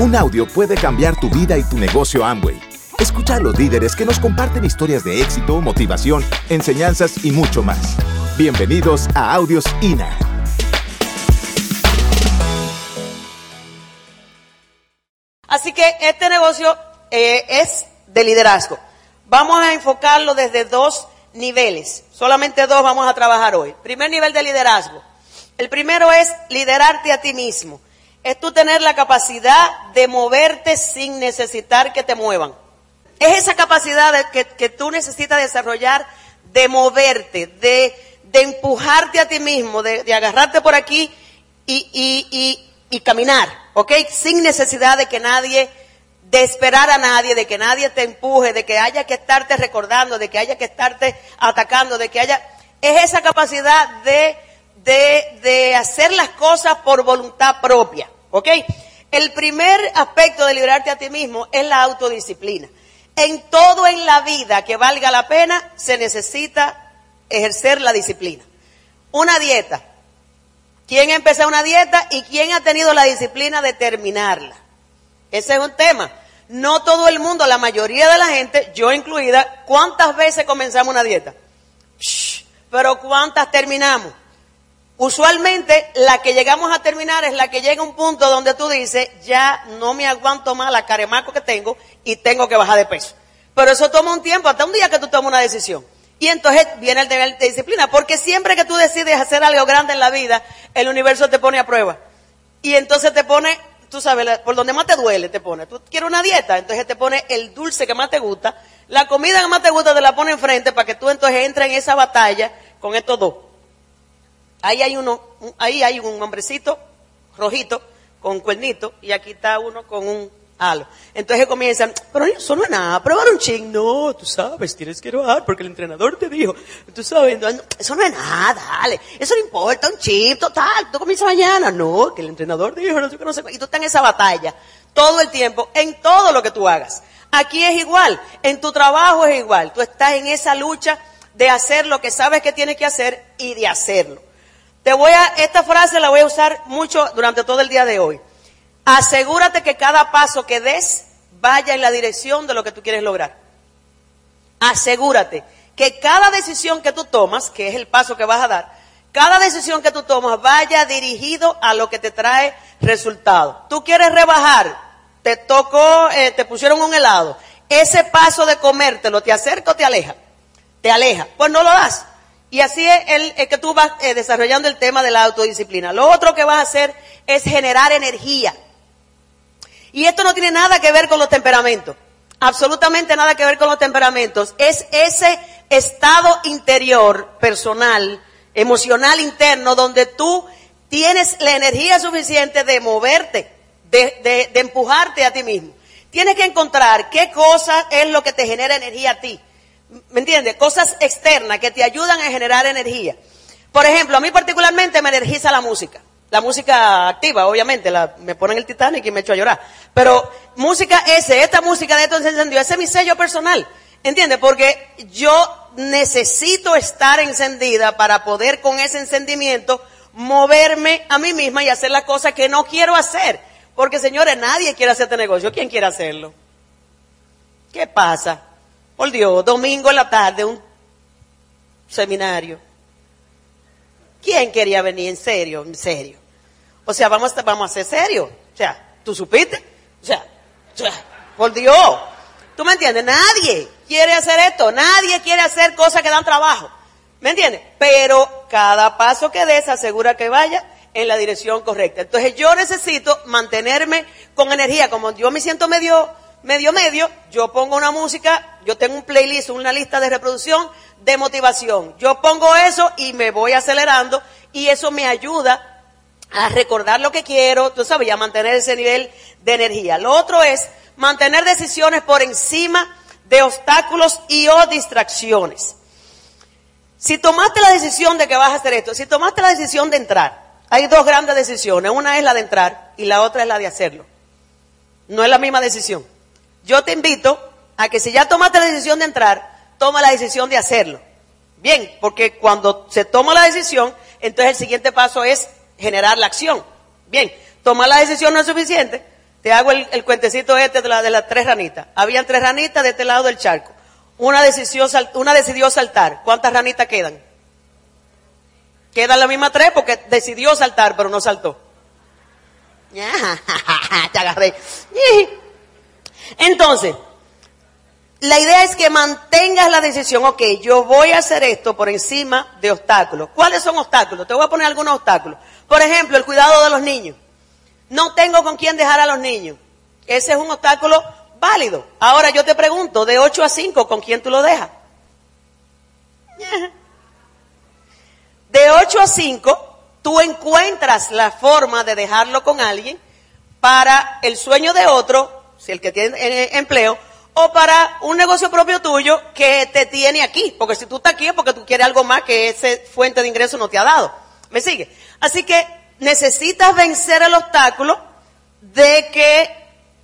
Un audio puede cambiar tu vida y tu negocio Amway. Escucha a los líderes que nos comparten historias de éxito, motivación, enseñanzas y mucho más. Bienvenidos a Audios INA. Así que este negocio eh, es de liderazgo. Vamos a enfocarlo desde dos niveles. Solamente dos vamos a trabajar hoy. Primer nivel de liderazgo. El primero es liderarte a ti mismo. Es tú tener la capacidad de moverte sin necesitar que te muevan. Es esa capacidad que, que, tú necesitas desarrollar de moverte, de, de empujarte a ti mismo, de, de agarrarte por aquí y, y, y, y, caminar, ¿ok? Sin necesidad de que nadie, de esperar a nadie, de que nadie te empuje, de que haya que estarte recordando, de que haya que estarte atacando, de que haya... Es esa capacidad de de, de hacer las cosas por voluntad propia. ¿Ok? El primer aspecto de liberarte a ti mismo es la autodisciplina. En todo en la vida que valga la pena se necesita ejercer la disciplina. Una dieta. ¿Quién ha empezado una dieta y quién ha tenido la disciplina de terminarla? Ese es un tema. No todo el mundo, la mayoría de la gente, yo incluida, ¿cuántas veces comenzamos una dieta? Pero ¿cuántas terminamos? Usualmente la que llegamos a terminar es la que llega a un punto donde tú dices, ya no me aguanto más la caremaco que tengo y tengo que bajar de peso. Pero eso toma un tiempo, hasta un día que tú tomas una decisión. Y entonces viene el deber de disciplina, porque siempre que tú decides hacer algo grande en la vida, el universo te pone a prueba. Y entonces te pone, tú sabes, por donde más te duele te pone. Tú quieres una dieta, entonces te pone el dulce que más te gusta, la comida que más te gusta te la pone enfrente para que tú entonces entres en esa batalla con estos dos. Ahí hay uno, ahí hay un hombrecito rojito con cuernito y aquí está uno con un halo. Entonces comienzan, pero eso no es nada, probar un ching. No, tú sabes, tienes que bajar porque el entrenador te dijo. Tú sabes, eso no es nada, dale. Eso no importa, un chip, total. Tú comienzas mañana. No, que el entrenador dijo, no sé qué, no sé. Y tú estás en esa batalla todo el tiempo, en todo lo que tú hagas. Aquí es igual, en tu trabajo es igual. Tú estás en esa lucha de hacer lo que sabes que tienes que hacer y de hacerlo. Te voy a, esta frase la voy a usar mucho durante todo el día de hoy. Asegúrate que cada paso que des vaya en la dirección de lo que tú quieres lograr. Asegúrate que cada decisión que tú tomas, que es el paso que vas a dar, cada decisión que tú tomas vaya dirigido a lo que te trae resultado. Tú quieres rebajar, te tocó, eh, te pusieron un helado. Ese paso de comértelo, ¿te acerca o te aleja? Te aleja. Pues no lo das. Y así es el, que tú vas eh, desarrollando el tema de la autodisciplina. Lo otro que vas a hacer es generar energía. Y esto no tiene nada que ver con los temperamentos. Absolutamente nada que ver con los temperamentos. Es ese estado interior, personal, emocional interno, donde tú tienes la energía suficiente de moverte, de, empujarte a ti mismo. Tienes que encontrar qué cosa es lo que te genera energía a ti. ¿Me entiendes? Cosas externas que te ayudan a generar energía. Por ejemplo, a mí particularmente me energiza la música. La música activa, obviamente, la, me ponen el Titanic y me echo a llorar. Pero música ese, esta música de esto se encendió, ese es mi sello personal. ¿Entiendes? Porque yo necesito estar encendida para poder con ese encendimiento moverme a mí misma y hacer las cosas que no quiero hacer. Porque señores, nadie quiere hacer este negocio. ¿Quién quiere hacerlo? ¿Qué pasa? Por Dios, domingo en la tarde, un seminario. ¿Quién quería venir en serio? En serio. O sea, vamos a, vamos a ser serios. O sea, ¿tú supiste? O sea, o sea, por Dios. ¿Tú me entiendes? Nadie quiere hacer esto. Nadie quiere hacer cosas que dan trabajo. ¿Me entiendes? Pero cada paso que des asegura que vaya en la dirección correcta. Entonces yo necesito mantenerme con energía. Como yo me siento medio medio medio, yo pongo una música, yo tengo un playlist, una lista de reproducción de motivación. Yo pongo eso y me voy acelerando y eso me ayuda a recordar lo que quiero, tú sabes, a mantener ese nivel de energía. Lo otro es mantener decisiones por encima de obstáculos y o distracciones. Si tomaste la decisión de que vas a hacer esto, si tomaste la decisión de entrar, hay dos grandes decisiones. Una es la de entrar y la otra es la de hacerlo. No es la misma decisión yo te invito a que si ya tomaste la decisión de entrar, toma la decisión de hacerlo. Bien, porque cuando se toma la decisión, entonces el siguiente paso es generar la acción. Bien, tomar la decisión no es suficiente, te hago el, cuentecito este de, de las tres ranitas. Habían tres ranitas de este lado del charco. Una decidió, una decidió saltar. ¿Cuántas ranitas quedan? Quedan las mismas tres porque decidió saltar, pero no saltó. Te agarré. Entonces, la idea es que mantengas la decisión, ok, yo voy a hacer esto por encima de obstáculos. ¿Cuáles son obstáculos? Te voy a poner algunos obstáculos. Por ejemplo, el cuidado de los niños. No tengo con quién dejar a los niños. Ese es un obstáculo válido. Ahora yo te pregunto, de 8 a 5, ¿con quién tú lo dejas? De 8 a 5, tú encuentras la forma de dejarlo con alguien para el sueño de otro, si el que tiene eh, empleo, o para un negocio propio tuyo que te tiene aquí. Porque si tú estás aquí es porque tú quieres algo más que esa fuente de ingreso no te ha dado. ¿Me sigue? Así que necesitas vencer el obstáculo de que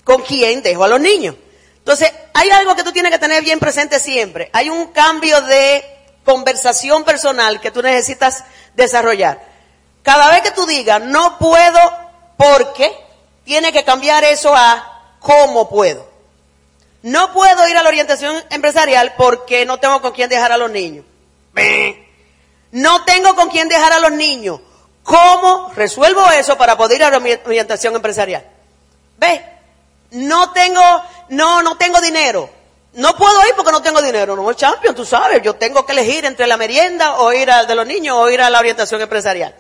con quién dejo a los niños. Entonces, hay algo que tú tienes que tener bien presente siempre. Hay un cambio de conversación personal que tú necesitas desarrollar. Cada vez que tú digas, no puedo porque, tiene que cambiar eso a cómo puedo. No puedo ir a la orientación empresarial porque no tengo con quién dejar a los niños. No tengo con quién dejar a los niños. ¿Cómo resuelvo eso para poder ir a la orientación empresarial? ¿Ve? No tengo, no, no tengo dinero. No puedo ir porque no tengo dinero. No, champion, tú sabes, yo tengo que elegir entre la merienda o ir a de los niños o ir a la orientación empresarial.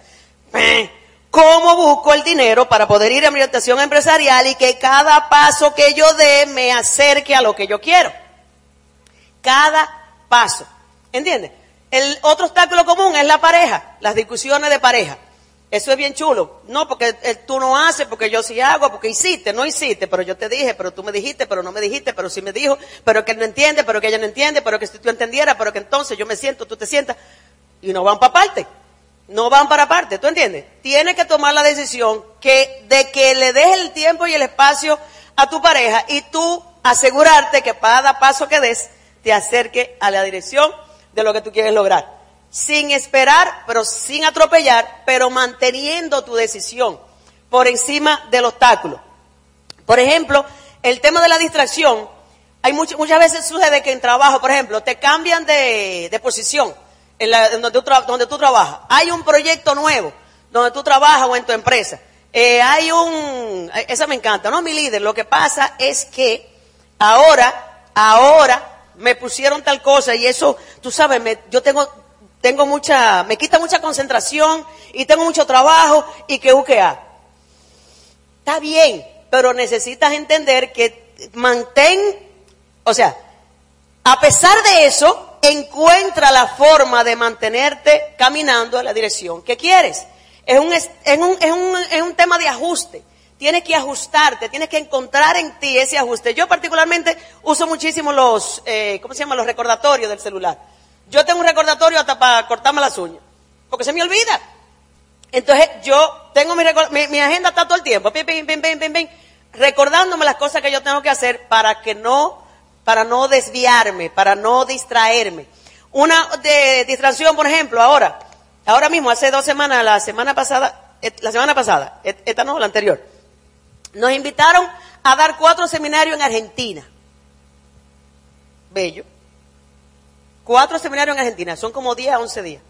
¿Cómo busco el dinero para poder ir a mi orientación empresarial y que cada paso que yo dé me acerque a lo que yo quiero? Cada paso. ¿Entiendes? El otro obstáculo común es la pareja, las discusiones de pareja. Eso es bien chulo. No, porque tú no haces, porque yo sí hago, porque hiciste, no hiciste, pero yo te dije, pero tú me dijiste, pero no me dijiste, pero sí me dijo, pero que él no entiende, pero que ella no entiende, pero que si tú entendieras, pero que entonces yo me siento, tú te sientas, y no van para parte. No van para parte, ¿tú entiendes? Tienes que tomar la decisión que, de que le des el tiempo y el espacio a tu pareja y tú asegurarte que cada paso que des te acerque a la dirección de lo que tú quieres lograr sin esperar, pero sin atropellar, pero manteniendo tu decisión por encima del obstáculo. Por ejemplo, el tema de la distracción, hay muchas veces sucede que en trabajo, por ejemplo, te cambian de, posición en, donde, tú donde, tú trabajas. Hay un proyecto nuevo donde tú trabajas o en tu empresa. Eh, hay un, esa me encanta, ¿no? Mi líder, lo que pasa es que ahora, ahora me pusieron tal cosa y eso, tú sabes, me, yo tengo tengo mucha, me quita mucha concentración y tengo mucho trabajo y que buquea. Está bien, pero necesitas entender que mantén, o sea, a pesar de eso, encuentra la forma de mantenerte caminando en la dirección que quieres. Es un, es un, es un, es un tema de ajuste. Tienes que ajustarte, tienes que encontrar en ti ese ajuste. Yo particularmente uso muchísimo los, eh, ¿cómo se llama? Los recordatorios del celular. Yo tengo un recordatorio hasta para cortarme las uñas, porque se me olvida. Entonces yo tengo mi, mi, agenda está todo el tiempo, recordándome las cosas que yo tengo que hacer para que no, para no desviarme, para no distraerme. Una de distracción, por ejemplo, ahora, ahora mismo, hace dos semanas, la semana pasada, la semana pasada, esta no, la anterior, nos invitaron a dar cuatro seminarios en Argentina. Bello. Cuatro seminarios en Argentina, son como 10 a 11 días.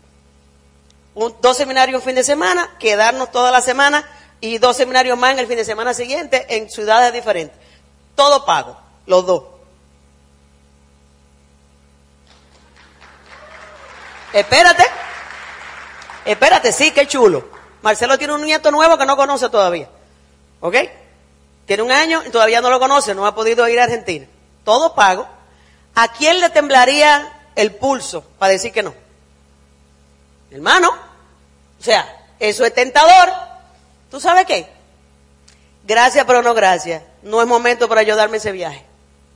dos seminarios un fin de semana, quedarnos toda la semana y dos seminarios más en el fin de semana siguiente en ciudades diferentes. Todo pago, los dos. Espérate, espérate, sí, qué chulo. Marcelo tiene un nieto nuevo que no conoce todavía. ¿Ok? Tiene un año y todavía no lo conoce, no ha podido ir a Argentina. Todo pago. ¿A quién le temblaría el pulso para decir que no. Hermano, o sea, eso es tentador. ¿Tú sabes qué? Gracias, pero no gracias. No es momento para yo darme ese viaje.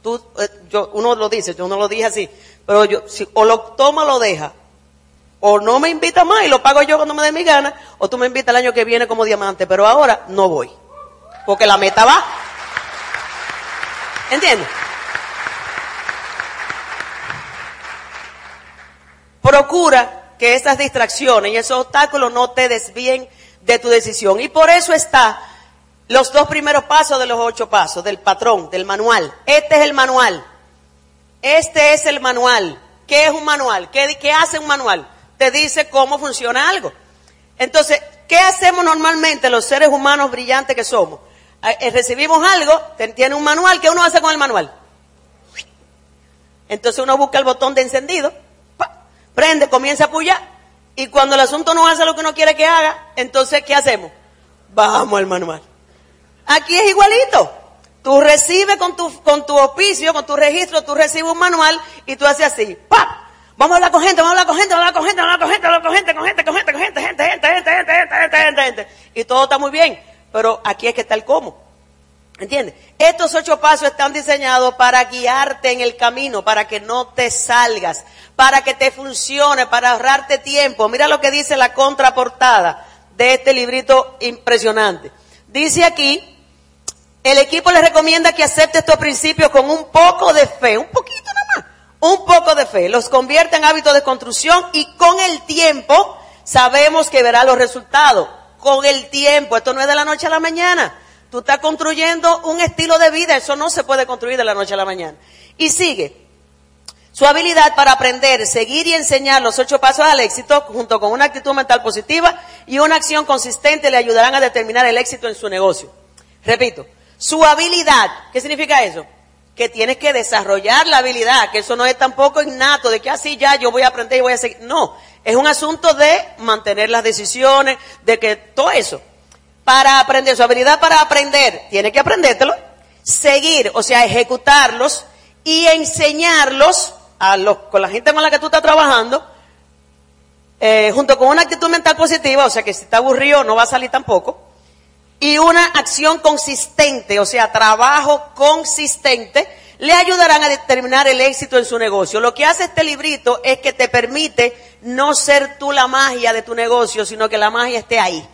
Tú, eh, yo, uno lo dice, yo no lo dije así, pero yo, si, o lo toma o lo deja, o no me invita más y lo pago yo cuando me dé mi gana, o tú me invitas el año que viene como diamante, pero ahora no voy, porque la meta va. ¿Entiendes? Procura que esas distracciones y esos obstáculos no te desvíen de tu decisión. Y por eso está los dos primeros pasos de los ocho pasos, del patrón, del manual. Este es el manual. Este es el manual. ¿Qué es un manual? ¿Qué, qué hace un manual? Te dice cómo funciona algo. Entonces, ¿qué hacemos normalmente los seres humanos brillantes que somos? Eh, eh, recibimos algo, tiene un manual, ¿qué uno hace con el manual? Entonces uno busca el botón de encendido, prende, comienza a pullar, y cuando el asunto no hace lo que uno quiere que haga, entonces ¿qué hacemos? Vamos al manual. Aquí es igualito. Tú recibes con tu, con tu oficio, con tu registro, tú recibes un manual y tú haces así, ¡pap! Vamos a hablar con gente, vamos a hablar con gente, vamos a hablar con gente, vamos a hablar con gente, con gente, con gente, con gente, con gente, gente, gente, gente, gente, gente, gente, gente, Y todo está muy bien, pero aquí es que está el cómo. ¿Entiendes? Estos ocho pasos están diseñados para guiarte en el camino, para que no te salgas, para que te funcione, para ahorrarte tiempo. Mira lo que dice la contraportada de este librito impresionante. Dice aquí, el equipo le recomienda que acepte estos principios con un poco de fe, un poquito nada más, un poco de fe. Los convierte en hábitos de construcción y con el tiempo sabemos que verá los resultados. Con el tiempo, esto no es de la noche a la mañana. Tú estás construyendo un estilo de vida, eso no se puede construir de la noche a la mañana. Y sigue. Su habilidad para aprender, seguir y enseñar los ocho pasos al éxito, junto con una actitud mental positiva y una acción consistente, le ayudarán a determinar el éxito en su negocio. Repito, su habilidad, ¿qué significa eso? Que tienes que desarrollar la habilidad, que eso no es tampoco innato, de que así ya yo voy a aprender y voy a seguir. No, es un asunto de mantener las decisiones, de que todo eso para aprender, su habilidad para aprender, tiene que aprendértelo, seguir, o sea, ejecutarlos y enseñarlos a los, con la gente con la que tú estás trabajando, eh, junto con una actitud mental positiva, o sea que si está aburrido no va a salir tampoco, y una acción consistente, o sea, trabajo consistente, le ayudarán a determinar el éxito en su negocio. Lo que hace este librito es que te permite no ser tú la magia de tu negocio, sino que la magia esté ahí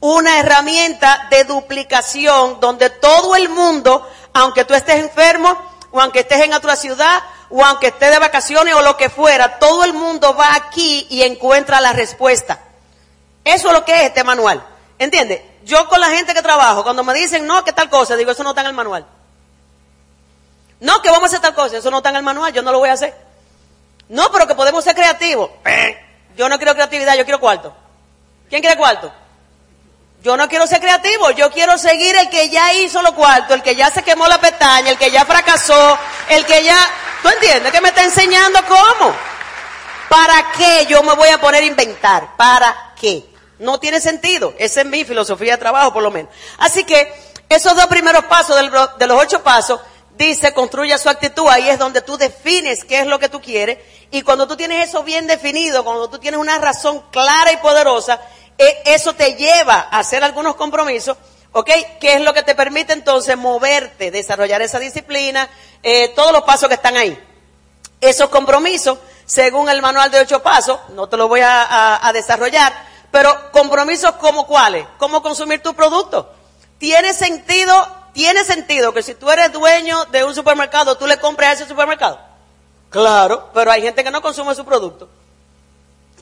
una herramienta de duplicación donde todo el mundo, aunque tú estés enfermo, o aunque estés en otra ciudad, o aunque estés de vacaciones o lo que fuera, todo el mundo va aquí y encuentra la respuesta. Eso es lo que es este manual. ¿Entiendes? Yo con la gente que trabajo, cuando me dicen, no, que tal cosa, digo, eso no está en el manual. No, que vamos a hacer tal cosa, eso no está en el manual, yo no lo voy a hacer. No, pero que podemos ser creativos. Yo no quiero creatividad, yo quiero cuarto. ¿Quién quiere cuarto? Yo no quiero ser creativo, yo quiero seguir el que ya hizo lo cuarto, el que ya se quemó la pestaña, el que ya fracasó, el que ya... ¿Tú entiendes que me está enseñando cómo? ¿Para qué yo me voy a poner a inventar? ¿Para qué? No tiene sentido. Esa es mi filosofía de trabajo, por lo menos. Así que esos dos primeros pasos de los ocho pasos, dice, construya su actitud. Ahí es donde tú defines qué es lo que tú quieres. Y cuando tú tienes eso bien definido, cuando tú tienes una razón clara y poderosa, e, eso te lleva a hacer algunos compromisos, ¿ok? Que es lo que te permite entonces moverte, desarrollar esa disciplina, eh, todos los pasos que están ahí. Esos compromisos, según el manual de ocho pasos, no te lo voy a, desarrollar, pero compromisos como cuáles, cómo consumir tu producto. Tiene sentido, tiene sentido que si tú eres dueño de un supermercado, tú le compres a ese supermercado. Claro, pero hay gente que no consume su producto.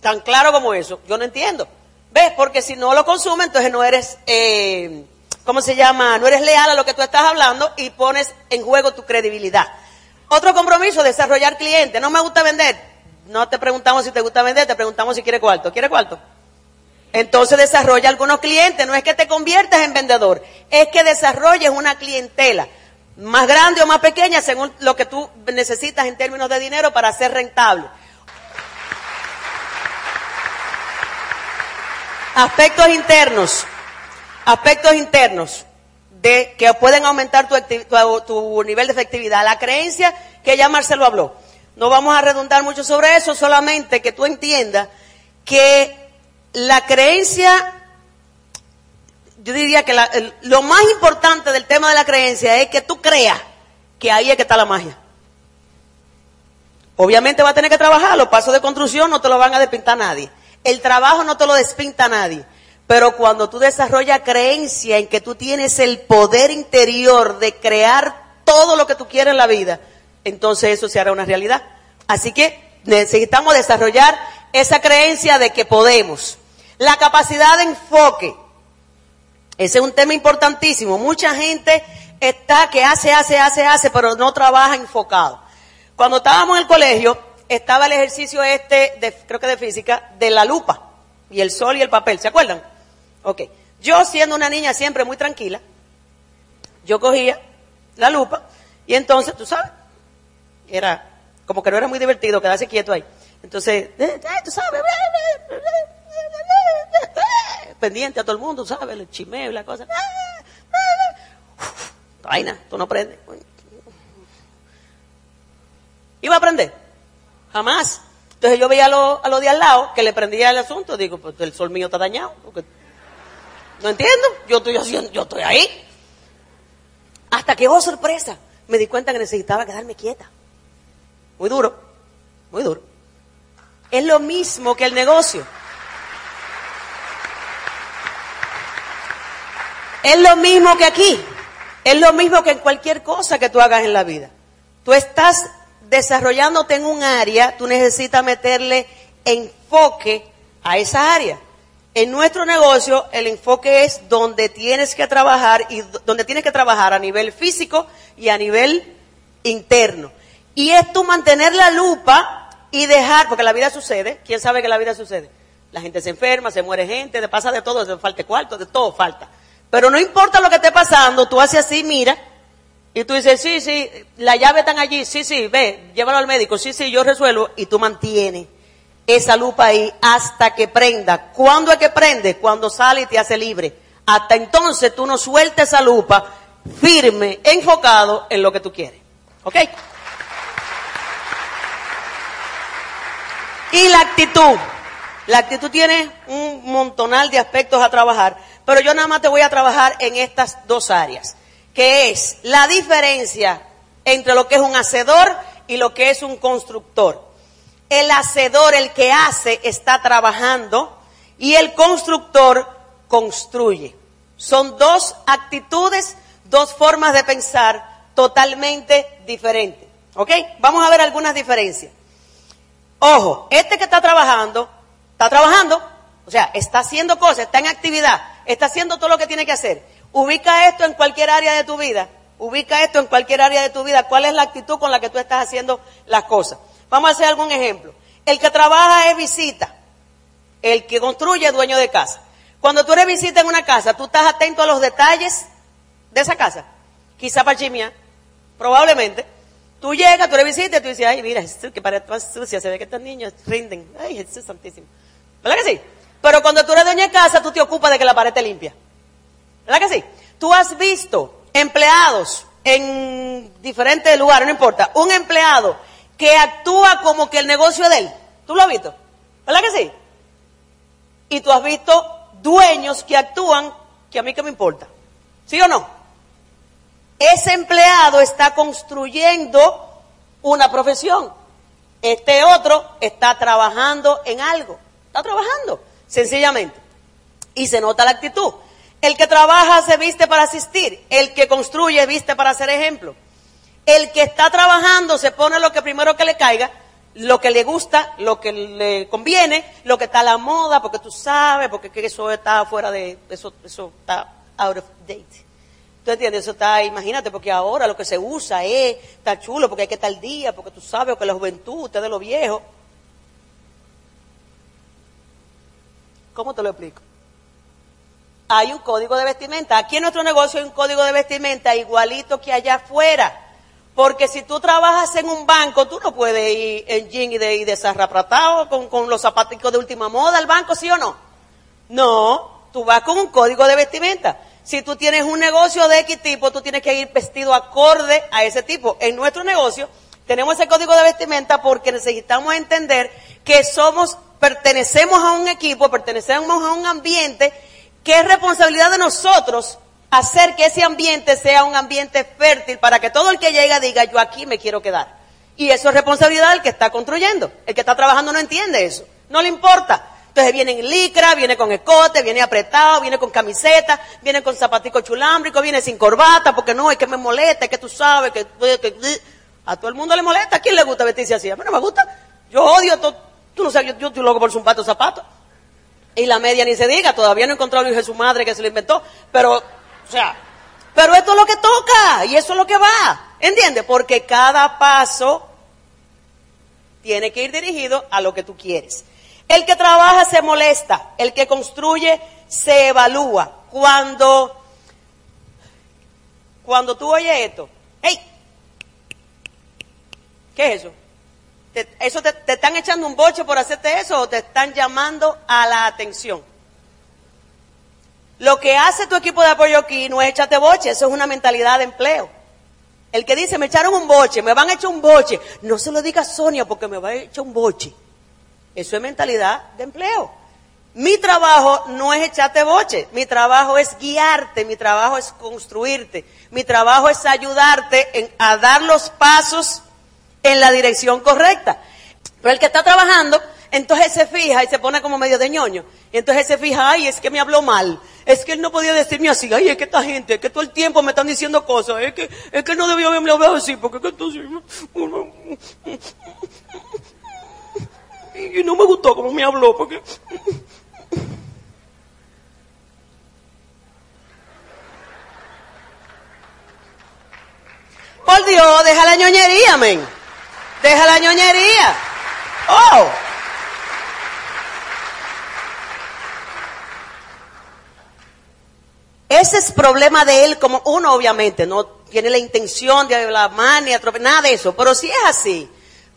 Tan claro como eso, yo no entiendo. ¿Ves? Porque si no lo consume, entonces no eres, eh, ¿cómo se llama? No eres leal a lo que tú estás hablando y pones en juego tu credibilidad. Otro compromiso, desarrollar clientes. No me gusta vender. No te preguntamos si te gusta vender, te preguntamos si quiere cuarto. ¿Quiere cuarto? Entonces desarrolla algunos clientes. No es que te conviertas en vendedor, es que desarrolles una clientela más grande o más pequeña según lo que tú necesitas en términos de dinero para ser rentable. Aspectos internos, aspectos internos de que pueden aumentar tu, tu, nivel de efectividad. La creencia que ya Marcelo habló. No vamos a redundar mucho sobre eso, solamente que tú entiendas que la creencia, yo diría que lo más importante del tema de la creencia es que tú creas que ahí es que está la magia. Obviamente va a tener que trabajar, los pasos de construcción no te lo van a despintar nadie. El trabajo no te lo despinta nadie. Pero cuando tú desarrollas creencia en que tú tienes el poder interior de crear todo lo que tú quieres en la vida, entonces eso se hará una realidad. Así que necesitamos desarrollar esa creencia de que podemos. La capacidad de enfoque. Ese es un tema importantísimo. Mucha gente está que hace, hace, hace, hace, pero no trabaja enfocado. Cuando estábamos en el colegio, estaba el ejercicio este, de, creo que de física, de la lupa y el sol y el papel. ¿Se acuerdan? Ok. Yo siendo una niña siempre muy tranquila, yo cogía la lupa y entonces, tú sabes, era como que no era muy divertido quedarse quieto ahí. Entonces, eh, eh, tú sabes, pendiente a todo el mundo, ¿sabes? El chimeo y la cosa. Vaina, tú no aprendes. ¿Iba a aprender? Jamás. Entonces yo veía a los lo de al lado que le prendía el asunto. Digo, pues el sol mío está dañado. no entiendo. Yo estoy haciendo, yo estoy ahí. Hasta que, oh sorpresa, me di cuenta que necesitaba quedarme quieta. Muy duro, muy duro. Es lo mismo que el negocio. Es lo mismo que aquí. Es lo mismo que en cualquier cosa que tú hagas en la vida. Tú estás desarrollándote en un área, tú necesitas meterle enfoque a esa área. En nuestro negocio, el enfoque es donde tienes que trabajar y donde tienes que trabajar a nivel físico y a nivel interno. Y es tú mantener la lupa y dejar, porque la vida sucede, ¿quién sabe que la vida sucede? La gente se enferma, se muere gente, te pasa de todo, te falta cuarto, de todo falta. Pero no importa lo que esté pasando, tú haces así, mira, y tú dices, sí, sí, la llave están allí, sí, sí, ve, llévalo al médico, sí, sí, yo resuelvo, y tú mantienes esa lupa ahí hasta que prenda. ¿Cuándo es que prende? Cuando sale y te hace libre. Hasta entonces tú no sueltes esa lupa firme, enfocado en lo que tú quieres. ¿Ok? Y la actitud. La actitud tiene un montonal de aspectos a trabajar, pero yo nada más te voy a trabajar en estas dos áreas, que es la diferencia entre lo que es un hacedor y lo que es un constructor. El hacedor, el que hace, está trabajando y el constructor construye. Son dos actitudes, dos formas de pensar totalmente diferentes. ¿Ok? Vamos a ver algunas diferencias. Ojo, este que está trabajando, está trabajando, o sea, está haciendo cosas, está en actividad, está haciendo todo lo que tiene que hacer. Ubica esto en cualquier área de tu vida. Ubica esto en cualquier área de tu vida. ¿Cuál es la actitud con la que tú estás haciendo las cosas? Vamos a hacer algún ejemplo. El que trabaja es visita. El que construye es dueño de casa. Cuando tú eres visita en una casa, tú estás atento a los detalles de esa casa. Quizá para chimia, probablemente. Tú llegas, tú eres visita y tú dices, ay, mira, Jesús, que pared más sucia, se ve que estos niños rinden. Ay, Jesús santísimo. ¿Verdad que sí? Pero cuando tú eres dueña de casa, tú te ocupas de que la pared esté limpia. ¿Verdad que sí? Tú has visto empleados en diferentes lugares, no importa, un empleado que actúa como que el negocio es de él. ¿Tú lo has visto? ¿Verdad que sí? Y tú has visto dueños que actúan que a mí que me importa. ¿Sí o no? Ese empleado está construyendo una profesión. Este otro está trabajando en algo. Está trabajando, sencillamente. Y se nota la actitud. El que trabaja se viste para asistir. El que construye viste para ser ejemplo. El que está trabajando se pone lo que primero que le caiga, lo que le gusta, lo que le conviene, lo que está a la moda, porque tú sabes, porque eso está fuera de, eso, eso está out of date. ¿Tú entiendes? Eso está, imagínate, porque ahora lo que se usa es, está chulo, porque hay que estar al día, porque tú sabes, que la juventud, usted de lo ¿Cómo te lo explico? Hay un código de vestimenta. Aquí en nuestro negocio hay un código de vestimenta igualito que allá afuera. Porque si tú trabajas en un banco, tú no puedes ir en jean y de, y desarrapratado con, con los zapaticos de última moda al banco, ¿sí o no? No, tú vas con un código de vestimenta. Si tú tienes un negocio de X tipo, tú tienes que ir vestido acorde a ese tipo. En nuestro negocio tenemos ese código de vestimenta porque necesitamos entender que somos, pertenecemos a un equipo, pertenecemos a un ambiente que es responsabilidad de nosotros hacer que ese ambiente sea un ambiente fértil para que todo el que llega diga, yo aquí me quiero quedar. Y eso es responsabilidad del que está construyendo. El que está trabajando no entiende eso. No le importa. Entonces viene en licra, viene con escote, viene apretado, viene con camiseta, viene con zapatico chulámbrico, viene sin corbata, porque no, es que me molesta, es que tú sabes, que, a todo el mundo le molesta. ¿A quién le gusta vestirse así? A mí no me gusta. Yo odio todo. Tú no sabes, yo, yo estoy loco por un pato. Y la media ni se diga, todavía no he encontrado a hijo de su madre que se lo inventó, pero, o sea, pero esto es lo que toca y eso es lo que va, ¿entiendes? Porque cada paso tiene que ir dirigido a lo que tú quieres. El que trabaja se molesta, el que construye se evalúa. Cuando, cuando tú oyes esto, ¡hey! ¿Qué es eso? ¿Te, ¿Eso te, están echando un boche por hacerte eso o te están llamando a la atención? Lo que hace tu equipo de apoyo aquí no es echarte boche, eso es una mentalidad de empleo. El que dice, me echaron un boche, me van a echar un boche, no se lo diga Sonia porque me va a echar un boche. Eso es mentalidad de empleo. Mi trabajo no es echarte boche, mi trabajo es guiarte, mi trabajo es construirte, mi trabajo es ayudarte en, a dar los pasos en la dirección correcta. Pero el que está trabajando, entonces se fija y se pone como medio de ñoño. Y entonces se fija, ay, es que me habló mal. Es que él no podía decirme así, ay, es que esta gente, es que todo el tiempo me están diciendo cosas, es que, es que no debía haberme hablado así, porque es que entonces... Y no me gustó como me habló, porque... Por Dios, deja la ñoñería, men. Deja la ñoñería. Oh. Ese es problema de él, como uno obviamente no tiene la intención de ni atropellar, nada de eso, pero si es así,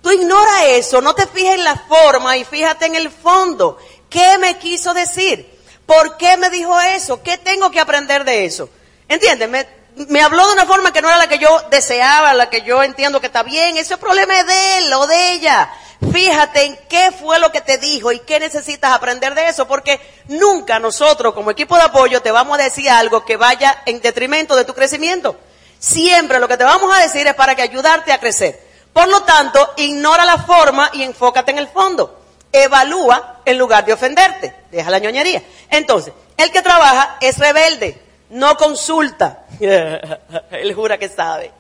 tú ignora eso, no te fijes en la forma y fíjate en el fondo. ¿Qué me quiso decir? ¿Por qué me dijo eso? ¿Qué tengo que aprender de eso? ¿Entiendes? Me, habló de una forma que no era la que yo deseaba, la que yo entiendo que está bien. Ese problema es de él o de ella. Fíjate en qué fue lo que te dijo y qué necesitas aprender de eso, porque nunca nosotros como equipo de apoyo te vamos a decir algo que vaya en detrimento de tu crecimiento. Siempre lo que te vamos a decir es para que ayudarte a crecer. Por lo tanto, ignora la forma y enfócate en el fondo. Evalúa en lugar de ofenderte. Deja la ñoñería. Entonces, el que trabaja es rebelde, no consulta. Él jura que sabe.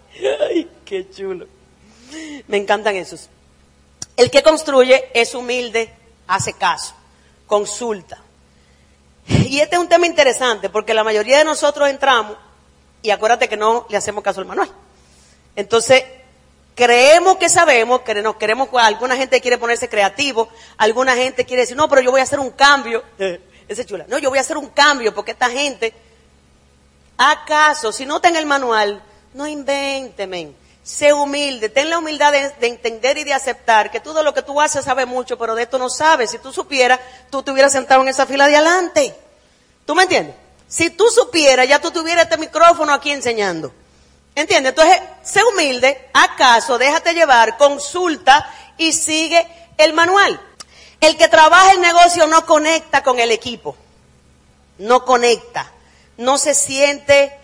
Ay, qué chulo. Me encantan esos. El que construye es humilde, hace caso, consulta. Y este es un tema interesante porque la mayoría de nosotros entramos y acuérdate que no le hacemos caso al manual. Entonces, creemos que sabemos, que nos queremos, alguna gente quiere ponerse creativo, alguna gente quiere decir, no, pero yo voy a hacer un cambio. Ese chula, no, yo voy a hacer un cambio porque esta gente, acaso, si no está el manual, no invente, men. Sé humilde, ten la humildad de, de, entender y de aceptar que todo lo que tú haces sabe mucho, pero de esto no sabes. Si tú supieras, tú te hubieras sentado en esa fila de adelante. ¿Tú me entiendes? Si tú supieras, ya tú tuvieras este micrófono aquí enseñando. ¿Entiendes? Entonces, sé humilde, acaso, déjate llevar, consulta y sigue el manual. El que trabaja el negocio no conecta con el equipo. No conecta. No se siente,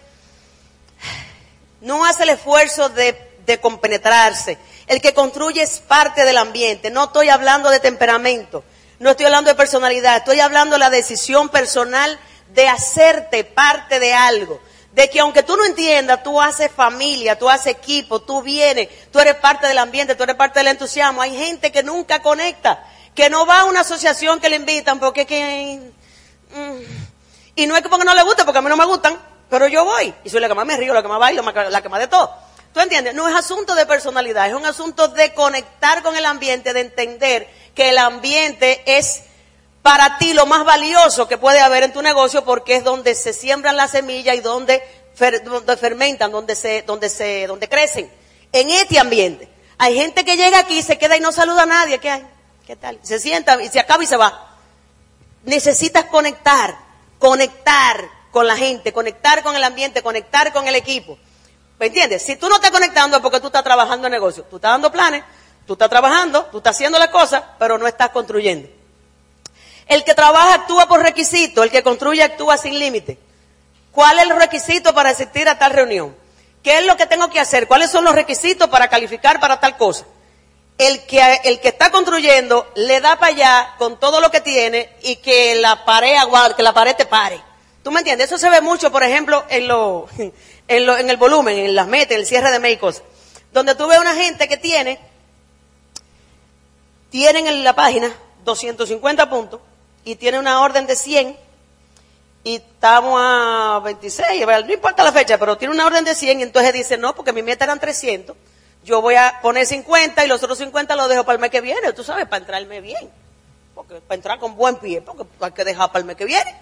no hace el esfuerzo de compenetrarse. El que construye es parte del ambiente. No estoy hablando de temperamento, no estoy hablando de personalidad, estoy hablando de la decisión personal de hacerte parte de algo. De que aunque tú no entiendas, tú haces familia, tú haces equipo, tú vienes, tú eres parte del ambiente, tú eres parte del entusiasmo. Hay gente que nunca conecta, que no va a una asociación que le invitan porque que... Mm, y no es que porque no le guste, porque a mí no me gustan, pero yo voy. Y soy la que más me río, la que más bailo, la que más de todo. ¿Tú entiendes? No es asunto de personalidad, es un asunto de conectar con el ambiente, de entender que el ambiente es para ti lo más valioso que puede haber en tu negocio porque es donde se siembran las semillas y donde, donde fermentan, donde se, donde se, donde crecen. En este ambiente. Hay gente que llega aquí, se queda y no saluda a nadie. ¿Qué hay? ¿Qué tal? Se sienta y se acaba y se va. Necesitas conectar, conectar con la gente, conectar con el ambiente, conectar con el equipo. ¿Me entiendes? Si tú no estás conectando es porque tú estás trabajando en negocio. Tú estás dando planes, tú estás trabajando, tú estás haciendo las cosas, pero no estás construyendo. El que trabaja actúa por requisito, el que construye actúa sin límite. ¿Cuál es el requisito para asistir a tal reunión? ¿Qué es lo que tengo que hacer? ¿Cuáles son los requisitos para calificar para tal cosa? El que, el que está construyendo le da para allá con todo lo que tiene y que la pared que la pared te pare. ¿Tú me entiendes? Eso se ve mucho, por ejemplo, en, lo, en, el volumen, en las metas, en el cierre de médicos, donde tú ves una gente que tiene, tienen en la página 250 puntos y tiene una orden de 100 y estamos a 26, no importa la fecha, pero tiene una orden de 100 y entonces dice, no, porque mi meta eran 300, yo voy a poner 50 y los otros 50 los dejo para el mes que viene, tú sabes, para entrarme bien, porque para entrar con buen pie, porque hay que dejar para el mes que viene.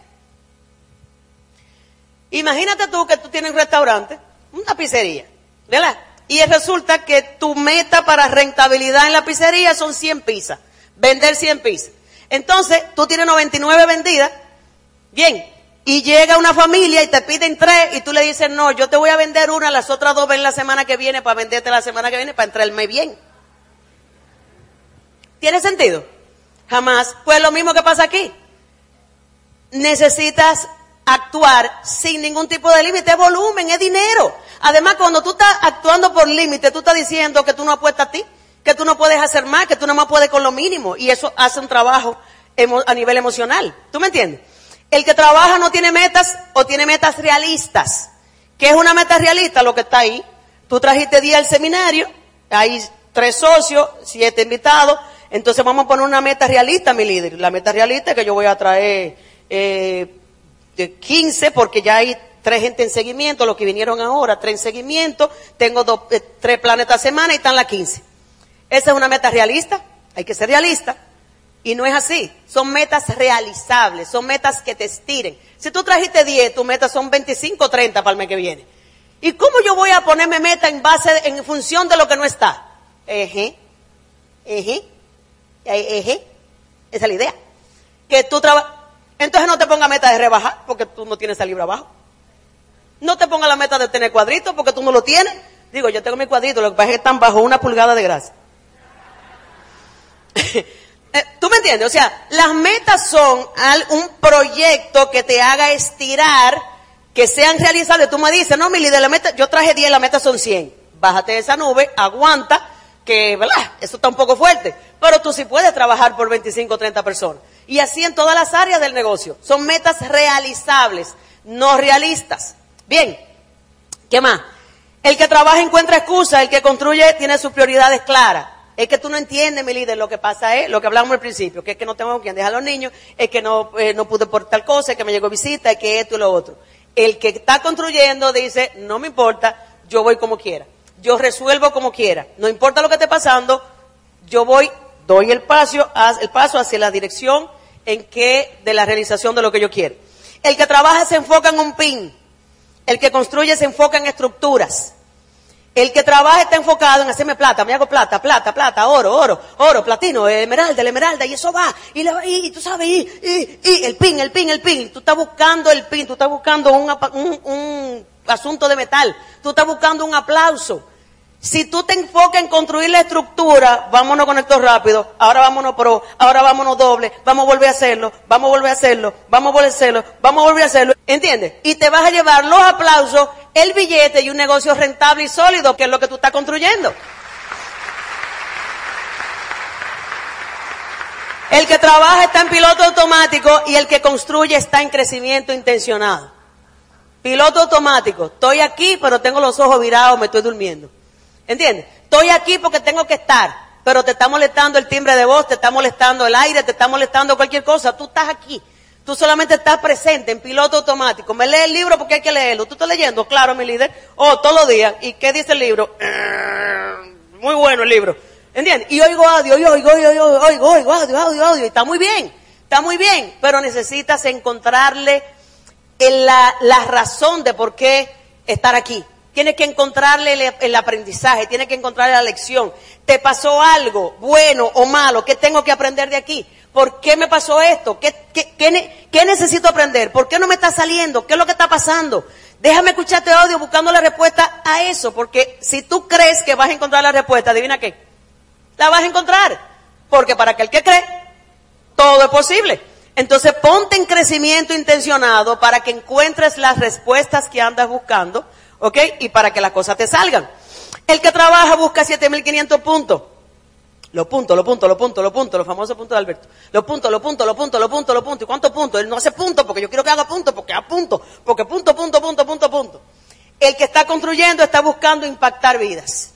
Imagínate tú que tú tienes un restaurante, una pizzería, ¿verdad? Y resulta que tu meta para rentabilidad en la pizzería son 100 pizzas, vender 100 pizzas. Entonces, tú tienes 99 vendidas, bien, y llega una familia y te piden tres y tú le dices, no, yo te voy a vender una, las otras dos ven la semana que viene para venderte la semana que viene para entrarme bien. ¿Tiene sentido? Jamás. Pues lo mismo que pasa aquí. Necesitas actuar sin ningún tipo de límite, es volumen, es dinero. Además, cuando tú estás actuando por límite, tú estás diciendo que tú no apuestas a ti, que tú no puedes hacer más, que tú no más puedes con lo mínimo. Y eso hace un trabajo a nivel emocional. ¿Tú me entiendes? El que trabaja no tiene metas o tiene metas realistas. ¿Qué es una meta realista? Lo que está ahí. Tú trajiste día al seminario, hay tres socios, siete invitados, entonces vamos a poner una meta realista, mi líder. La meta realista es que yo voy a traer eh, 15 porque ya hay tres gente en seguimiento, los que vinieron ahora, tres en seguimiento, tengo dos, eh, tres planetas a semana y están las 15. Esa es una meta realista, hay que ser realista. Y no es así. Son metas realizables, son metas que te estiren. Si tú trajiste 10, tu meta son 25 o 30 para el mes que viene. ¿Y cómo yo voy a ponerme meta en base, en función de lo que no está? Eje, eje, eje. Esa es la idea. Que tú trabajas. Entonces no te ponga meta de rebajar porque tú no tienes el libro abajo. No te ponga la meta de tener cuadritos porque tú no lo tienes. Digo, yo tengo mi cuadrito, lo que pasa es que están bajo una pulgada de grasa. Eh, ¿Tú me entiendes? O sea, las metas son un proyecto que te haga estirar, que sean realizables. Tú me dices, no, Mili, de la meta, yo traje 10, la meta son 100. Bájate de esa nube, aguanta, que, ¿verdad? Eso está un poco fuerte. Pero tú sí puedes trabajar por 25 o 30 personas. Y así en todas las áreas del negocio. Son metas realizables, no realistas. Bien, ¿qué más? El que trabaja encuentra excusa, el que construye tiene sus prioridades claras. Es que tú no entiendes, mi líder, lo que pasa es, lo que hablamos al principio, que es que no tengo quien dejar a los niños, es que no, eh, no pude por tal cosa, es que me llegó visita, es que esto y lo otro. El que está construyendo dice, no me importa, yo voy como quiera. Yo resuelvo como quiera. No importa lo que esté pasando, yo voy, doy el paso, el paso hacia la dirección en que, de la realización de lo que yo quiero. El que trabaja se enfoca en un pin. El que construye se enfoca en estructuras. El que trabaja está enfocado en hacerme plata, me hago plata, plata, plata, oro, oro, oro, platino, esmeralda, la esmeralda, y eso va, y, y, y tú sabes, y, y, el pin, el pin, el pin, tú estás buscando el pin, tú estás buscando un, un, un asunto de metal, tú estás buscando un aplauso. Si tú te enfocas en construir la estructura, vámonos con esto rápido, ahora vámonos pro, ahora vámonos doble, vamos a volver a hacerlo, vamos a volver a hacerlo, vamos a volver a hacerlo, vamos a volver a hacerlo, ¿entiendes? Y te vas a llevar los aplausos, el billete y un negocio rentable y sólido, que es lo que tú estás construyendo. El que trabaja está en piloto automático y el que construye está en crecimiento intencionado. Piloto automático, estoy aquí pero tengo los ojos virados, me estoy durmiendo. ¿Entiendes? Estoy aquí porque tengo que estar, pero te está molestando el timbre de voz, te está molestando el aire, te está molestando cualquier cosa. Tú estás aquí. Tú solamente estás presente en piloto automático. Me lee el libro porque hay que leerlo. ¿Tú estás leyendo? Claro, mi líder. Oh, todos los días. ¿Y qué dice el libro? Muy bueno el libro. ¿Entiendes? Y oigo audio, oigo, oigo, oigo, oigo, oigo, audio, audio, audio. Y está muy bien. Está muy bien. Pero necesitas encontrarle la, la razón de por qué estar aquí. Tienes que encontrarle el, aprendizaje, tienes que encontrarle la lección. ¿Te pasó algo bueno o malo? ¿Qué tengo que aprender de aquí? ¿Por qué me pasó esto? ¿Qué, qué, necesito aprender? ¿Por qué no me está saliendo? ¿Qué es lo que está pasando? Déjame escucharte audio buscando la respuesta a eso, porque si tú crees que vas a encontrar la respuesta, adivina qué, la vas a encontrar. Porque para aquel que cree, todo es posible. Entonces ponte en crecimiento intencionado para que encuentres las respuestas que andas buscando ¿Ok? Y para que las cosas te salgan. El que trabaja busca 7500 puntos. Los puntos, los puntos, los puntos, los puntos, los famosos puntos de Alberto. Los puntos, los puntos, los puntos, los puntos, los puntos. ¿Y cuántos puntos? Él no hace puntos porque yo quiero que haga puntos, porque haga puntos, porque punto, punto, punto, punto, punto. El que está construyendo está buscando impactar vidas.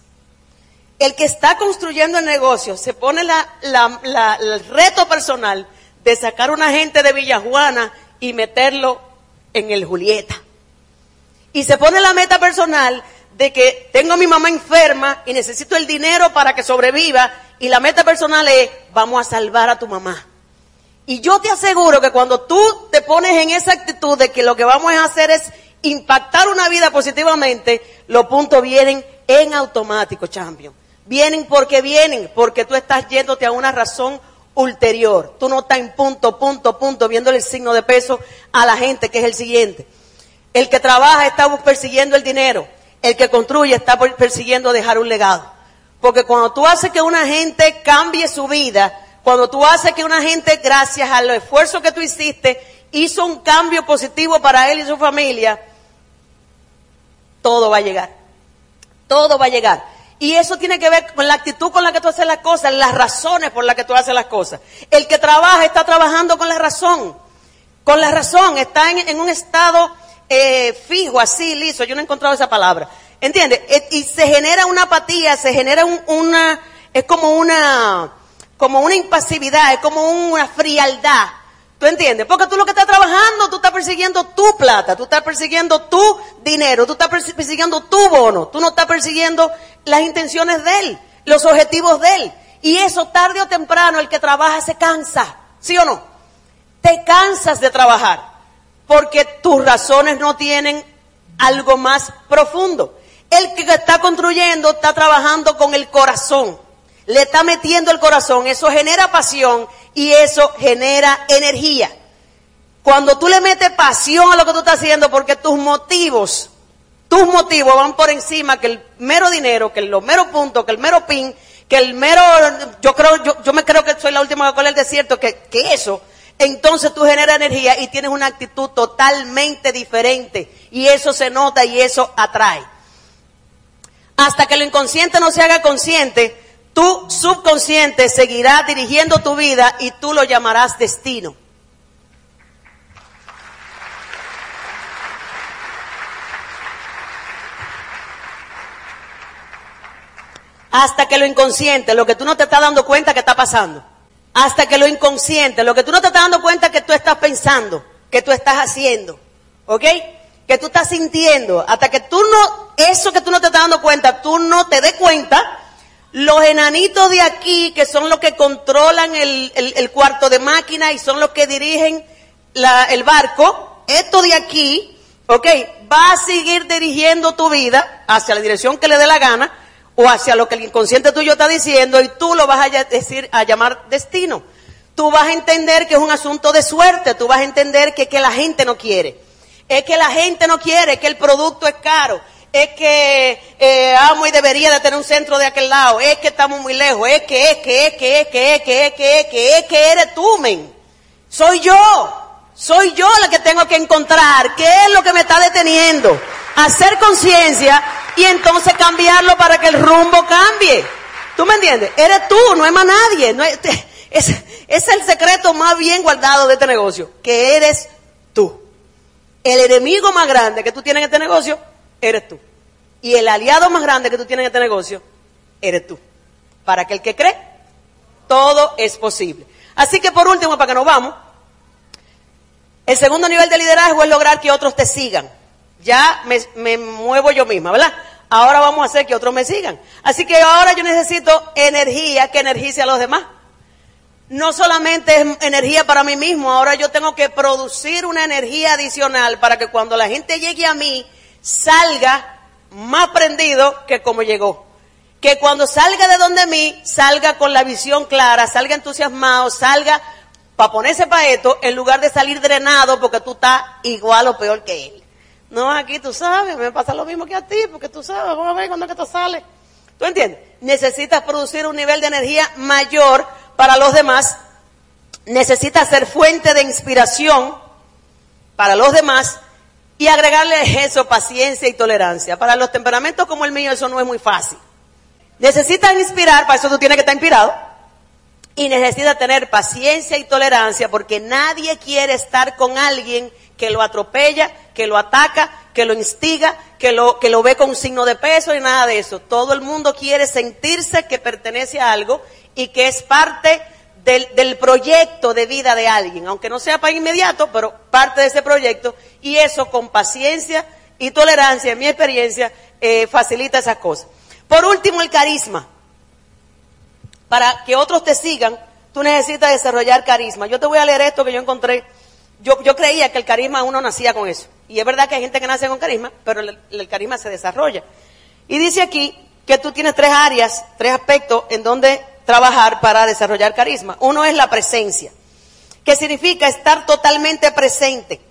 El que está construyendo el negocio se pone el reto personal de sacar a una gente de Villajuana y meterlo en el Julieta. Y se pone la meta personal de que tengo a mi mamá enferma y necesito el dinero para que sobreviva y la meta personal es vamos a salvar a tu mamá. Y yo te aseguro que cuando tú te pones en esa actitud de que lo que vamos a hacer es impactar una vida positivamente, los puntos vienen en automático, champion. Vienen porque vienen, porque tú estás yéndote a una razón ulterior. Tú no estás en punto, punto, punto, viéndole el signo de peso a la gente, que es el siguiente. El que trabaja está persiguiendo el dinero. El que construye está persiguiendo dejar un legado. Porque cuando tú haces que una gente cambie su vida, cuando tú haces que una gente, gracias al esfuerzo que tú hiciste, hizo un cambio positivo para él y su familia, todo va a llegar. Todo va a llegar. Y eso tiene que ver con la actitud con la que tú haces las cosas, las razones por las que tú haces las cosas. El que trabaja está trabajando con la razón. Con la razón, está en, un estado eh, fijo, así, liso. Yo no he encontrado esa palabra. ¿Entiendes? Y se genera una apatía, se genera una, es como una, como una impasividad, es como una frialdad. ¿Tú entiendes? Porque tú lo que estás trabajando, tú estás persiguiendo tu plata, tú estás persiguiendo tu dinero, tú estás persiguiendo tu bono, tú no estás persiguiendo las intenciones de él, los objetivos de él. Y eso tarde o temprano el que trabaja se cansa, ¿sí o no? Te cansas de trabajar porque tus razones no tienen algo más profundo. El que está construyendo está trabajando con el corazón le está metiendo el corazón, eso genera pasión y eso genera energía. Cuando tú le metes pasión a lo que tú estás haciendo, porque tus motivos, tus motivos van por encima que el mero dinero, que los mero puntos, que el mero pin, que el mero, yo creo, yo, me creo que soy la última cola el desierto, que, que eso, entonces tú generas energía y tienes una actitud totalmente diferente. Y eso se nota y eso atrae. Hasta que lo inconsciente no se haga consciente, tu subconsciente seguirá dirigiendo tu vida y tú lo llamarás destino. Hasta que lo inconsciente, lo que tú no te estás dando cuenta que está pasando. Hasta que lo inconsciente, lo que tú no te estás dando cuenta que tú estás pensando, que tú estás haciendo. ¿Ok? Que tú estás sintiendo. Hasta que tú no, eso que tú no te estás dando cuenta, tú no te des cuenta, los enanitos de aquí, que son los que controlan el, cuarto de máquina y son los que dirigen el barco, esto de aquí, ok, va a seguir dirigiendo tu vida hacia la dirección que le dé la gana o hacia lo que el inconsciente tuyo está diciendo y tú lo vas a decir, a llamar destino. Tú vas a entender que es un asunto de suerte, tú vas a entender que, que la gente no quiere. Es que la gente no quiere, que el producto es caro, es que eh, amo y debería de tener un centro de aquel lado, es que estamos muy lejos, es que, es que, es que, es que, es que, es que, es que, es que eres tú, men. Soy yo, soy yo la que tengo que encontrar qué es lo que me está deteniendo, hacer conciencia y entonces cambiarlo para que el rumbo cambie. ¿Tú me entiendes? Eres tú, no hay más nadie. No es, es, es el secreto más bien guardado de este negocio, que eres tú. El enemigo más grande que tú tienes en este negocio eres tú. Y el aliado más grande que tú tienes en este negocio, eres tú. Para que el que cree, todo es posible. Así que por último, para que nos vamos, el segundo nivel de liderazgo es lograr que otros te sigan. Ya me, me muevo yo misma, ¿verdad? Ahora vamos a hacer que otros me sigan. Así que ahora yo necesito energía que energice a los demás. No solamente es energía para mí mismo, ahora yo tengo que producir una energía adicional para que cuando la gente llegue a mí, salga más prendido que como llegó. Que cuando salga de donde mí, salga con la visión clara, salga entusiasmado, salga para ponerse para esto, en lugar de salir drenado porque tú estás igual o peor que él. No, aquí tú sabes, me pasa lo mismo que a ti, porque tú sabes, vamos a ver cuando es que esto sale. ¿Tú entiendes? Necesitas producir un nivel de energía mayor para los demás. Necesitas ser fuente de inspiración para los demás y agregarle eso, paciencia y tolerancia. Para los temperamentos como el mío eso no es muy fácil. Necesitas inspirar, para eso tú tienes que estar inspirado. Y necesitas tener paciencia y tolerancia porque nadie quiere estar con alguien que lo atropella, que lo ataca, que lo instiga, que lo, que lo ve con un signo de peso y nada de eso. Todo el mundo quiere sentirse que pertenece a algo y que es parte del, proyecto de vida de alguien, aunque no sea para inmediato, pero parte de ese proyecto, y eso con paciencia y tolerancia, en mi experiencia, eh, facilita esas cosas. Por último, el carisma. Para que otros te sigan, tú necesitas desarrollar carisma. Yo te voy a leer esto que yo encontré. Yo, yo creía que el carisma uno nacía con eso. Y es verdad que hay gente que nace con carisma, pero el carisma se desarrolla. Y dice aquí que tú tienes tres áreas, tres aspectos en donde trabajar para desarrollar carisma. Uno es la presencia, que significa estar totalmente presente,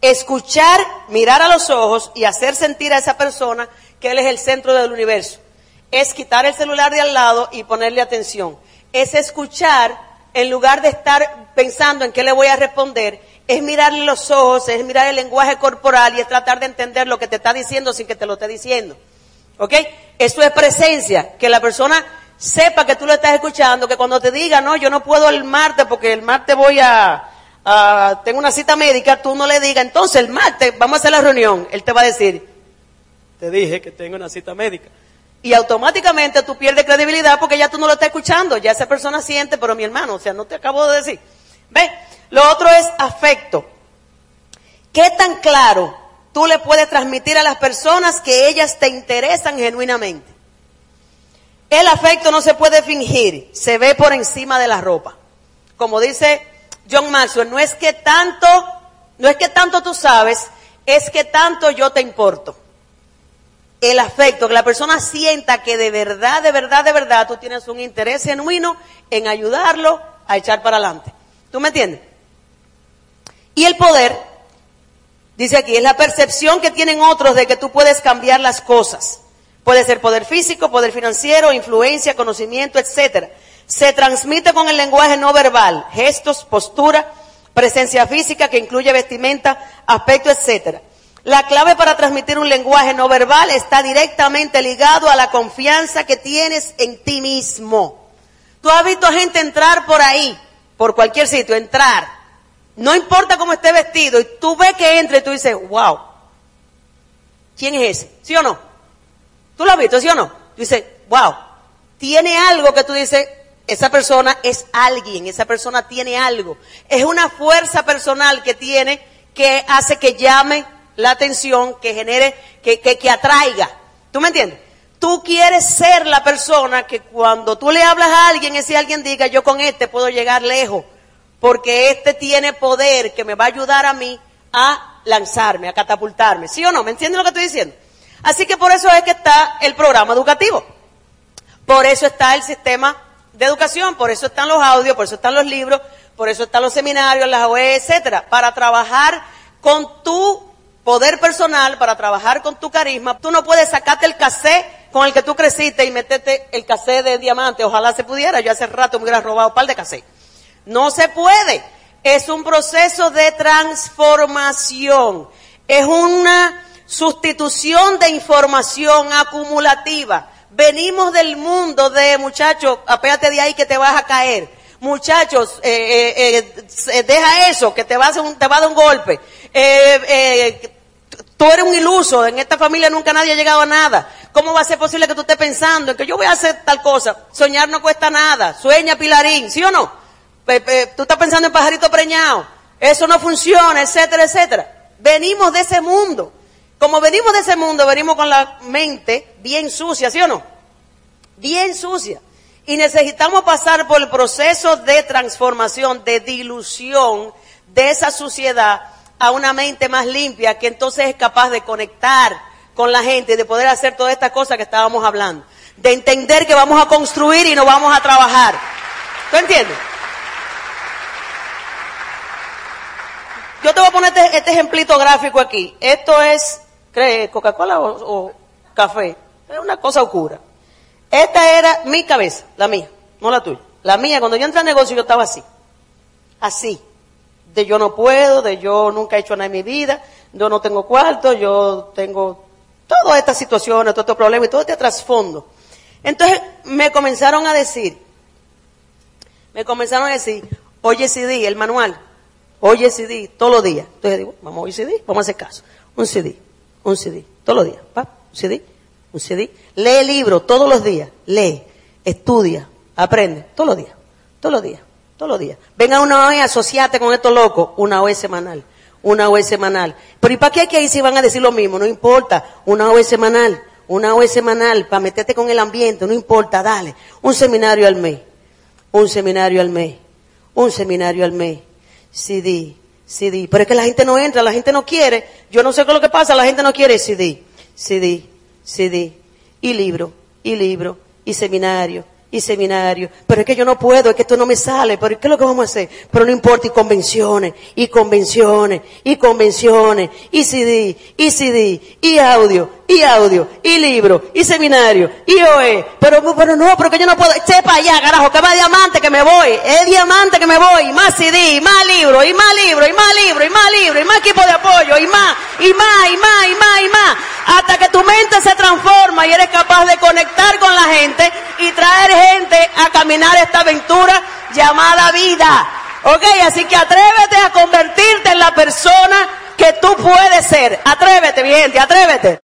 escuchar, mirar a los ojos y hacer sentir a esa persona que él es el centro del universo. Es quitar el celular de al lado y ponerle atención. Es escuchar en lugar de estar pensando en qué le voy a responder. Es mirarle los ojos, es mirar el lenguaje corporal y es tratar de entender lo que te está diciendo sin que te lo esté diciendo. ¿Ok? Eso es presencia, que la persona sepa que tú lo estás escuchando, que cuando te diga, no, yo no puedo el martes porque el martes voy a, tengo una cita médica, tú no le digas, entonces el martes vamos a hacer la reunión. Él te va a decir, te dije que tengo una cita médica. Y automáticamente tú pierdes credibilidad porque ya tú no lo estás escuchando, ya esa persona siente, pero mi hermano, o sea, no te acabo de decir. ¿Ve? Lo otro es afecto. ¿Qué tan claro tú le puedes transmitir a las personas que ellas te interesan genuinamente? El afecto no se puede fingir, se ve por encima de la ropa. Como dice John Maxwell, no es que tanto, no es que tanto tú sabes, es que tanto yo te importo. El afecto, que la persona sienta que de verdad, de verdad, de verdad tú tienes un interés genuino en ayudarlo a echar para adelante. ¿Tú me entiendes? Y el poder, dice aquí, es la percepción que tienen otros de que tú puedes cambiar las cosas. Puede ser poder físico, poder financiero, influencia, conocimiento, etcétera. Se transmite con el lenguaje no verbal, gestos, postura, presencia física que incluye vestimenta, aspecto, etcétera. La clave para transmitir un lenguaje no verbal está directamente ligado a la confianza que tienes en ti mismo. Tú has visto a gente entrar por ahí, por cualquier sitio, entrar. No importa cómo esté vestido, y tú ves que entra y tú dices, wow, ¿quién es ese? ¿Sí o no? ¿Tú lo has visto, sí o no? Tú dices, wow, tiene algo que tú dices, esa persona es alguien, esa persona tiene algo. Es una fuerza personal que tiene que hace que llame la atención, que genere, que, que, que atraiga. ¿Tú me entiendes? Tú quieres ser la persona que cuando tú le hablas a alguien, ese alguien diga, yo con este puedo llegar lejos, porque este tiene poder que me va a ayudar a mí a lanzarme, a catapultarme. ¿Sí o no? ¿Me entiendes lo que estoy diciendo? Así que por eso es que está el programa educativo. Por eso está el sistema de educación, por eso están los audios, por eso están los libros, por eso están los seminarios, las OE, etcétera, para trabajar con tu poder personal, para trabajar con tu carisma. Tú no puedes sacarte el cassette con el que tú creciste y meterte el cassette de diamante. Ojalá se pudiera. Yo hace rato me hubiera robado un par de cassette. No se puede. Es un proceso de transformación. Es una sustitución de información acumulativa. Venimos del mundo de muchachos, apéate de ahí que te vas a caer. Muchachos, eh, eh, eh, deja eso, que te, vas a un, te va a dar un golpe. tú eres un iluso, en esta familia nunca nadie ha llegado a nada. ¿Cómo va a ser posible que tú estés pensando en que yo voy a hacer tal cosa? Soñar no cuesta nada. Sueña, Pilarín, ¿sí o no? tú estás pensando en pajarito preñado. Eso no funciona, etcétera, etcétera. Venimos de ese mundo. Como venimos de ese mundo, venimos con la mente bien sucia, ¿sí o no? Bien sucia. Y necesitamos pasar por el proceso de transformación, de dilución de esa suciedad a una mente más limpia que entonces es capaz de conectar con la gente y de poder hacer todas estas cosas que estábamos hablando. De entender que vamos a construir y no vamos a trabajar. ¿Tú entiendes? Yo te voy a poner este, este ejemplito gráfico aquí. Esto es ¿Cree Coca-Cola o, café? Es una cosa oscura. Esta era mi cabeza, la mía, no la tuya. La mía, cuando yo entré al negocio, yo estaba así. Así. De yo no puedo, de yo nunca he hecho nada en mi vida, yo no tengo cuarto, yo tengo todas estas situaciones, todos estos problemas y todo este trasfondo. Entonces me comenzaron a decir, me comenzaron a decir, oye CD, el manual, oye CD, todos los días. Entonces digo, vamos a oír CD, vamos a hacer caso. Un CD un CD, todos los días, un CD, un CD. Lee libros todos los días, lee, estudia, aprende, todos los días, todos los días, Todos los días. Venga una vez, asociate con estos locos, una vez semanal. Una vez semanal. Pero ¿y para qué hay que ir si van a decir lo mismo? No importa. Una vez semanal. Una vez semanal para meterte con el ambiente. No importa, dale. Un seminario al mes. Un seminario al mes. Un seminario al mes. CD. CD. Pero es que la gente no entra, la gente no quiere. Yo no sé qué es lo que pasa, la gente no quiere CD. CD. CD. Y libro. Y libro. Y seminario y seminario. Pero es que yo no puedo, es que esto no me sale. Pero ¿qué es lo que vamos a hacer? Pero no importa, y convenciones, y convenciones, y convenciones, y CD, y CD, y audio, y audio, y libro, y seminario, y OE. Pero, pero no, pero que yo no puedo. Sepa allá, carajo, que va diamante que me voy. Es diamante que me voy. Más CD, más libro, y más libro, y más libro, y más libro, y más equipo de apoyo, y más, y más, y más, y más, y más. Hasta que tu mente se transforma y eres capaz de conectar con la gente y traer gente a caminar esta aventura llamada vida. Ok, así que atrévete a convertirte en la persona que tú puedes ser. Atrévete, mi gente, atrévete.